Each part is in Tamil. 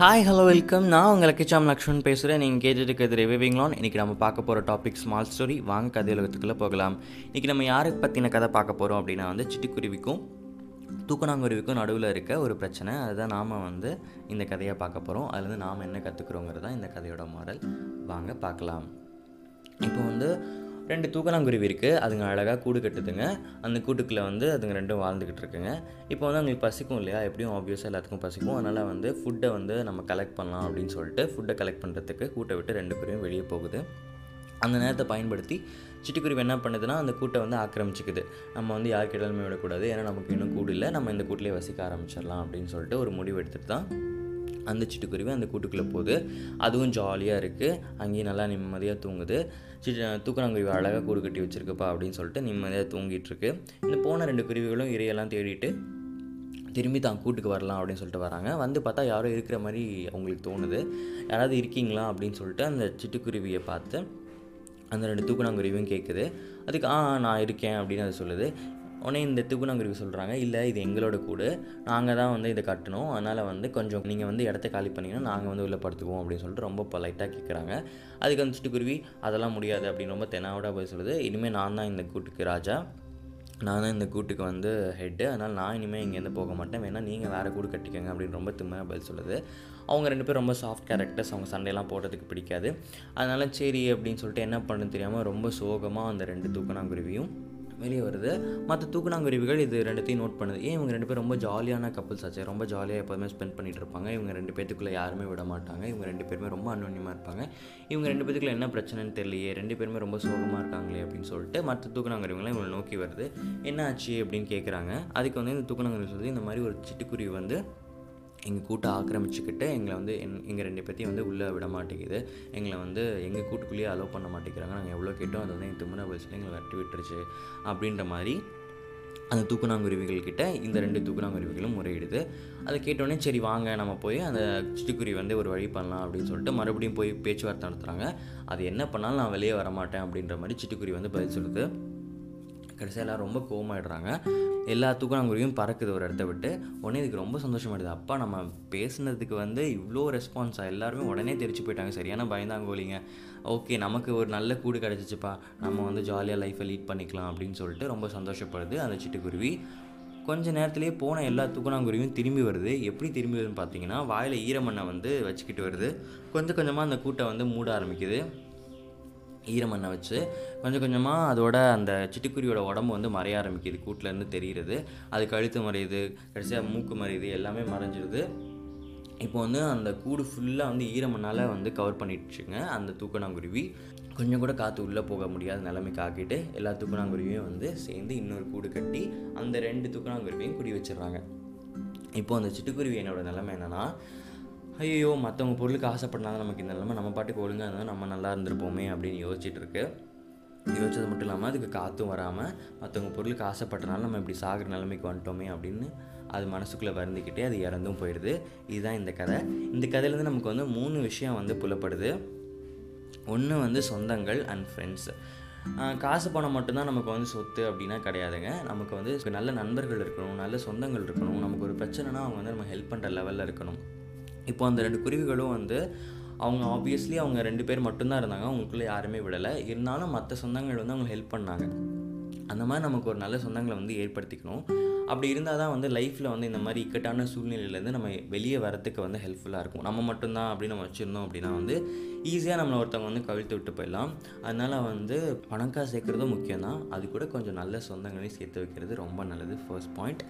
ஹாய் ஹலோ வெல்கம் நான் உங்கள் லக்கிச்சாம் லக்ஷ்மன் பேசுகிறேன் நீங்கள் கேட்டுட்டு இருக்கிறது ரிவைவிங் இன்றைக்கி நம்ம பார்க்க போகிற டாபிக் ஸ்மால் ஸ்டோரி வாங்க கதை உலகத்துக்குள்ளே போகலாம். இன்றைக்கி நம்ம யாருக்கு பற்றின கதை பார்க்க போகிறோம் அப்படின்னா வந்து சிட்டுக்குருவிக்கும் தூக்கணாங்குருவிக்கும் நடுவில் இருக்க ஒரு பிரச்சனை. அதுதான் நாம் வந்து இந்த கதையை பார்க்க போகிறோம் அதுலேருந்து நாம் என்ன கற்றுக்குறோங்கிறது தான் இந்த கதையோட மாடல் வாங்க பார்க்கலாம். இப்போ வந்து ரெண்டு தூக்கணாங்குருவி இருக்குது அதுங்க அழகாக கூடு கட்டுதுங்க. அந்த கூட்டுக்குள்ளே வந்து அதுங்க ரெண்டும் வாழ்ந்துக்கிட்டு இருக்குங்க. இப்போ வந்து அவங்களுக்கு பசிக்கும் இல்லையா? எப்படியும் ஆப்வியஸாக எல்லாத்துக்கும் பசிக்கும். அதனால் வந்து ஃபுட்டை வந்து நம்ம கலெக்ட் பண்ணலாம் அப்படின்னு சொல்லிட்டு ஃபுட்டை கலெக்ட் பண்ணுறதுக்கு கூட்டை விட்டு ரெண்டு பேரும் வெளியே போகுது. அந்த நேரத்தை பயன்படுத்தி சிட்டுக்குருவி என்ன பண்ணுதுன்னா அந்த கூட்டை வந்து ஆக்கிரமிச்சிக்குது. நம்ம வந்து யார் கேட்டாலுமே விடக்கூடாது. ஏன்னா நமக்கு இன்னும் கூடு இல்லை. நம்ம இந்த கூட்டிலே வசிக்க ஆரம்பிச்சிடலாம் அப்படின்னு சொல்லிட்டு ஒரு முடிவு எடுத்துகிட்டு தான் அந்த சிட்டுக்குருவி அந்த கூட்டுக்குள்ளே போகுது. அதுவும் ஜாலியாக இருக்குது அங்கேயும் நல்லா நிம்மதியாக தூங்குது. சிட்டு தூக்கணாங்குருவி அழகாக கூடு கட்டி வச்சுருக்குப்பா அப்படின்னு சொல்லிட்டு நிம்மதியாக தூங்கிட்டுருக்கு இந்த போன ரெண்டு குருவிகளும் இறையெல்லாம் தேடிட்டு திரும்பி தான் கூட்டுக்கு வரலாம் அப்படின்னு சொல்லிட்டு வராங்க. வந்து பார்த்தா யாரோ இருக்கிற மாதிரி அவங்களுக்கு தோணுது. யாராவது இருக்கீங்களா அப்படின்னு சொல்லிட்டு அந்த சிட்டுக்குருவியை பார்த்து அந்த ரெண்டு தூக்கணாங்குருவியும் கேட்குது அதுக்கு ஆ நான் இருக்கேன் அப்படின்னு அது சொல்லுது. உடனே இந்த தூக்குனாங்குருவி சொல்கிறாங்க இல்லை இது எங்களோட கூடு. நாங்கள் தான் வந்து இதை கட்டணும். அதனால் வந்து கொஞ்சம் நீங்கள் வந்து இடத்த காலி பண்ணிங்கன்னா நாங்கள் வந்து உள்ள படுத்துக்குவோம் அப்படின்னு சொல்லிட்டு ரொம்ப பொலைட்டாக கேட்குறாங்க அதுக்கு அந்த சிட்டுக்குருவி அதெல்லாம் முடியாது அப்படின்னு ரொம்ப தெனாவோட போய் சொல்லுது. இனிமேல் நான் தான் இந்த கூட்டுக்கு ராஜா. நான் தான் இந்த கூட்டுக்கு வந்து ஹெட்டு அதனால் நான் இனிமேல் இங்கேருந்து போக மாட்டேன். வேணால் நீங்கள் வேறு கூடு கட்டிக்கங்க அப்படின்னு ரொம்ப திம்மையாக பதில் சொல்லுது. அவங்க ரெண்டு பேரும் ரொம்ப சாஃப்ட் கேரக்டர்ஸ் அவங்க சண்டையெல்லாம் போடுறதுக்கு பிடிக்காது. அதனால் சரி அப்படின்னு சொல்லிட்டு என்ன பண்ணுன்னு தெரியாமல் ரொம்ப சோகமாக அந்த ரெண்டு தூக்கணாங்குருவியும் வெளியே வருது. மற்ற தூக்குனாங்குருவிகள் இது ரெண்டுத்தையும் நோட் பண்ணுது. ஏன் இவங்க ரெண்டு பேரும் ரொம்ப ஜாலியான கப்புள்ஸ் ஆச்சு? ரொம்ப ஜாலியாக எப்போதுமே ஸ்பெண்ட் பண்ணிட்டு இருப்பாங்க. இவங்க ரெண்டு பேத்துக்குள்ளே யாருமே விட மாட்டாங்க. இவங்க ரெண்டு பேருமே ரொம்ப அன்யோன்யமாக இருப்பாங்க. இவங்க ரெண்டு பேத்துக்குள்ள என்ன பிரச்சனைன்னு தெரியலையே. ரெண்டு பேருமே ரொம்ப சோகமாக இருக்காங்களே அப்படின்னு சொல்லிட்டு மற்ற தூக்குனாங்குருவிங்களாம் இவங்களை நோக்கி வருது. என்ன ஆச்சு அப்படின்னு கேட்குறாங்க அதுக்கு வந்து இந்த தூக்குனாங்குருவி சொல்லி இந்த மாதிரி ஒரு சிட்டுக்குருவி வந்து எங்கள் கூட்டை ஆக்கிரமிச்சுக்கிட்டு எங்களை வந்து என் எங்கள் ரெண்டு பேர்த்தையும் வந்து உள்ளே விட மாட்டேங்குது. எங்களை வந்து எங்கள் கூட்டுக்குள்ளேயே அலோவ் பண்ண மாட்டேங்கிறாங்க. நாங்கள் எவ்வளோ கேட்டோம் அது வந்து எங்கள் திமுனை வயசில் எங்களை வெட்டி விட்டுருச்சு அப்படின்ற மாதிரி அந்த தூக்குனாங்குருவிகள் கிட்ட இந்த ரெண்டு தூக்குனாங்குருவிகளும் முறையிடுது. அதை கேட்டோடனே சரி வாங்க நம்ம போய் அந்த சிட்டுக்குருவி வந்து ஒரு வழி பண்ணலாம் அப்படின்னு சொல்லிட்டு மறுபடியும் போய் பேச்சுவார்த்தை நடத்துகிறாங்க அது என்ன பண்ணாலும் நான் வெளியே வர மாட்டேன் அப்படின்ற மாதிரி சிட்டுக்குருவி வந்து பதில் சொல்லுது. கடைசியாக எல்லாம் ரொம்ப கோவமாயிடுறாங்க. எல்லா தூக்கணாங்குருவியும் பறக்குது ஒரு இடத்த விட்டு. உடனே இதுக்கு ரொம்ப சந்தோஷமாயிடுது. அப்பா நம்ம பேசுனதுக்கு வந்து இவ்வளோ ரெஸ்பான்ஸாக எல்லாருமே உடனே தெரிச்சு போயிட்டாங்க. சரியான பயந்தாங்கோலிங்க ஓகே நமக்கு ஒரு நல்ல கூடு கிடச்சிச்சுப்பா. நம்ம வந்து ஜாலியாக லைஃப்பை லீட் பண்ணிக்கலாம் அப்படின்னு சொல்லிட்டு ரொம்ப சந்தோஷப்படுது அந்த சிட்டுக்குருவி. கொஞ்ச நேரத்துலேயே போன எல்லா தூக்கணாங்குருவியும் திரும்பி வருது. எப்படி திரும்பி வருதுன்னு பார்த்தீங்கன்னா வாயில் ஈரமண்ணை வந்து வச்சுக்கிட்டு வருது. கொஞ்சம் கொஞ்சமாக அந்த கூட்டை வந்து மூட ஆரம்பிக்குது. ஈரமண்ணை வச்சு கொஞ்சம் கொஞ்சமாக அதோட அந்த சிட்டுக்குருவியோட உடம்பு வந்து மறைய ஆரம்பிக்குது. கூட்டிலேருந்து தெரிகிறது அது கழுத்து மறையுது. கடைசியாக மூக்கு மறையுது. எல்லாமே மறைஞ்சிருது. இப்போ வந்து அந்த கூடு ஃபுல்லாக வந்து ஈரமண்ணால் வந்து கவர் பண்ணிடுச்சுங்க அந்த தூக்கணாங்குருவி. கொஞ்சம் கூட காற்று உள்ளே போக முடியாத நிலைமைக்கு ஆக்கிட்டு எல்லா தூக்கணாங்குருவியும் வந்து சேர்ந்து இன்னொரு கூடு கட்டி அந்த ரெண்டு தூக்கணாங்குருவியும் குடி வச்சிடுறாங்க. இப்போ அந்த சிட்டுக்குருவி என்னோடய நிலைமை என்னென்னா ஐயோ மற்றவங்க பொருளுக்கு ஆசைப்படனால நமக்கு இந்த நிலமை. நம்ம பாட்டுக்கு ஒழுங்காக இருந்தால் நம்ம நல்லா இருந்திருப்போமே அப்படின்னு யோசிச்சுட்டு இருக்கு. யோசிச்சது மட்டும் இல்லாமல் அதுக்கு காற்றும் வராமல் மற்றவங்க பொருளுக்கு ஆசைப்பட்டனால நம்ம இப்படி சாகிற நிலைமைக்கு வந்துட்டோமே அப்படின்னு அது மனசுக்குள்ளே வருந்துக்கிட்டே அது இறந்தும் போயிடுது. இதுதான் இந்த கதை. இந்த கதையிலேருந்து நமக்கு வந்து மூணு விஷயம் வந்து புலப்படுது. ஒன்று வந்து சொந்தங்கள் அண்ட் ஃப்ரெண்ட்ஸ் காசு பணம் மட்டும்தான் நமக்கு வந்து சொத்து அப்படின்னா கிடையாதுங்க. நமக்கு வந்து நல்ல நண்பர்கள் இருக்கணும் நல்ல சொந்தங்கள் இருக்கணும். நமக்கு ஒரு பிரச்சனைனா அவங்க வந்து நம்ம ஹெல்ப் பண்ணுற லெவலில் இருக்கணும். இப்போ அந்த ரெண்டு குருவிகளும் வந்து அவங்க ஆப்வியஸ்லி அவங்க ரெண்டு பேர் மட்டும்தான் இருந்தாங்க. அவங்களுக்குள்ளே யாருமே விடலை. இருந்தாலும் மற்ற சொந்தங்கள் வந்து அவங்க ஹெல்ப் பண்ணாங்க. அந்த மாதிரி நமக்கு ஒரு நல்ல சொந்தங்களை வந்து ஏற்படுத்திக்கணும். அப்படி இருந்தால் தான் வந்து லைஃப்பில் வந்து இந்த மாதிரி இக்கட்டான சூழ்நிலையிலேருந்து நம்ம வெளியே வரத்துக்கு வந்து ஹெல்ப்ஃபுல்லாக இருக்கும். நம்ம மட்டும்தான் அப்படின்னு நம்ம வச்சுருந்தோம் அப்படின்னா வந்து ஈஸியாக நம்மளை ஒருத்தவங்க வந்து கவிழ்த்து விட்டு போயிடலாம். அதனால் வந்து பணக்காசு சேர்க்குறதும் முக்கியம் தான். அது கூட கொஞ்சம் நல்ல சொந்தங்களையும் சேர்த்து வைக்கிறது ரொம்ப நல்லது. ஃபர்ஸ்ட் பாயிண்ட்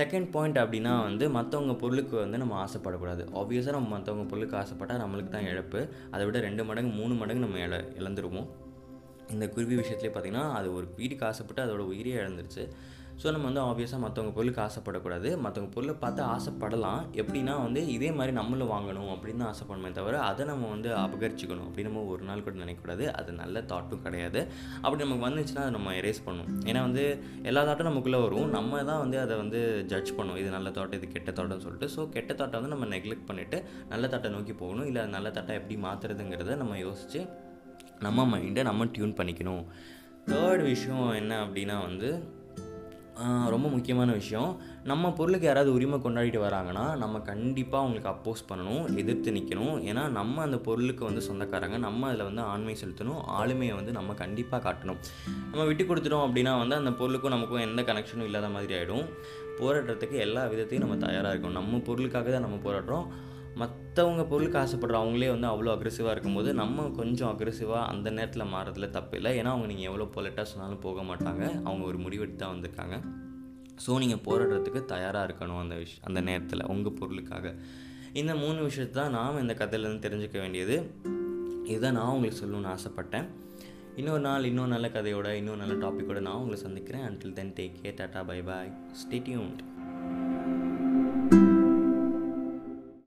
செகண்ட் பாயிண்ட் அப்படின்னா வந்து மற்றவங்க பொருளுக்கு வந்து நம்ம ஆசைப்படக்கூடாது. ஆப்வியஸாக நம்ம மற்றவங்க பொருளுக்கு ஆசைப்பட்டால் நம்மளுக்கு தான் இழப்பு. அதை விட ரெண்டு மடங்கு மூணு மடங்கு நம்ம இழ இழந்துருவோம். இந்த குருவி விஷயத்துலேயே பார்த்திங்கன்னா அது ஒரு வீட்டுக்கு ஆசைப்பட்டு அதோட உயிரே இழந்துருச்சு. ஸோ நம்ம வந்து ஆப்வியஸாக மற்றவங்க பொருளுக்கு ஆசைப்படக்கூடாது. மற்றவங்க பொருளை பார்த்து ஆசைப்படலாம். எப்படின்னா வந்து இதே மாதிரி நம்மளும் வாங்கணும் அப்படின்னு தான் ஆசைப்படணுமே தவிர அதை நம்ம வந்து அபகரிச்சிக்கணும் அப்படின்னு நம்ம ஒரு நாள் கூட நினைக்கக்கூடாது. அது நல்ல தாட்டும் கிடையாது. அப்படி நமக்கு வந்துச்சுன்னா அதை நம்ம எரேஸ் பண்ணணும். ஏன்னா வந்து எல்லா தாட்டும் நமக்குள்ளே வரும். நம்ம தான் வந்து அதை வந்து ஜட்ஜ் பண்ணணும். இது நல்ல தாட்டம் இது கெட்ட தாட்டம்னு சொல்லிட்டு. ஸோ கெட்ட தாட்டை வந்து நம்ம நெக்லெக்ட் பண்ணிவிட்டு நல்ல தாட்டை நோக்கி போகணும். இல்லை நல்ல தாட்டை எப்படி மாற்றுறதுங்கிறத நம்ம யோசித்து நம்ம மைண்டை நம்ம டியூன் பண்ணிக்கணும். தேர்ட் விஷயம் என்ன அப்படின்னா வந்து ரொம்ப முக்கியமான விஷயம். நம்ம பொருளுக்கு யாராவது உரிமை கொண்டாடிட்டு வராங்கன்னா நம்ம கண்டிப்பாக அவங்களுக்கு அப்போஸ் பண்ணணும் எதிர்த்து நிற்கணும் ஏன்னா நம்ம அந்த பொருளுக்கு வந்து சொந்தக்காரங்க நம்ம அதில் வந்து ஆண்மை செலுத்தணும் ஆளுமையை வந்து நம்ம கண்டிப்பாக காட்டணும். நம்ம விட்டு கொடுத்துட்டோம் அப்படின்னா வந்து அந்த பொருளுக்கும் நமக்கும் எந்த கனெக்ஷனும் இல்லாத மாதிரி ஆகிடும் போராடுறதுக்கு எல்லா விதத்தையும் நம்ம தயாராக இருக்கணும். நம்ம பொருளுக்காக தான் நம்ம போராடுறோம். மற்றவங்க பொருளுக்கு ஆசைப்படுற அவங்களே வந்து அவ்வளோ அக்ரெசிவாக இருக்கும்போது நம்ம கொஞ்சம் அக்ரெசிவாக அந்த நேரத்தில் மாறதில் தப்பு இல்லை. ஏன்னா அவங்க நீங்கள் எவ்வளோ பொலட்டாக சொன்னாலும் போக மாட்டாங்க. அவங்க ஒரு முடிவெடுத்து தான் வந்திருக்காங்க. ஸோ நீங்கள் போராடுறதுக்கு தயாராக இருக்கணும் அந்த விஷ் அந்த நேரத்தில் உங்கள் பொருளுக்காக. இந்த மூணு விஷயத்தை தான் நாம் இந்த கதையிலேருந்து தெரிஞ்சுக்க வேண்டியது. இதுதான் நான் உங்களுக்கு சொல்லணும்னு ஆசைப்பட்டேன். இன்னொரு நாள் இன்னொரு நல்ல கதையோட இன்னொரு நல்ல டாப்பிக்கோட நான் உங்களை சந்திக்கிறேன். Until then take care tata bye bye stay